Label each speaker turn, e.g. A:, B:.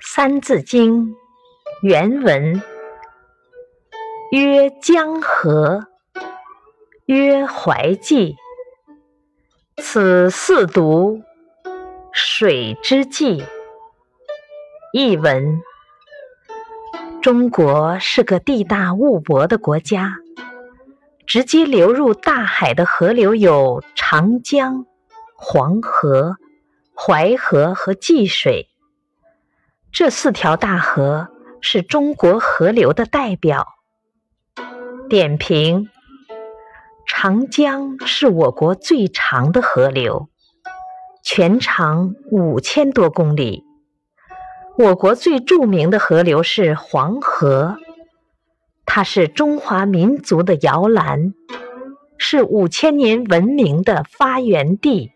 A: 三字经》原文曰：“江河，曰淮济，此四渎，水之纪。”译文：中国是个地大物博的国家，直接流入大海的河流有长江、黄河。淮河和济水，这四条大河是中国河流的代表。点评：长江是我国最长的河流，全长五千多公里。我国最著名的河流是黄河，它是中华民族的摇篮，是五千年文明的发源地。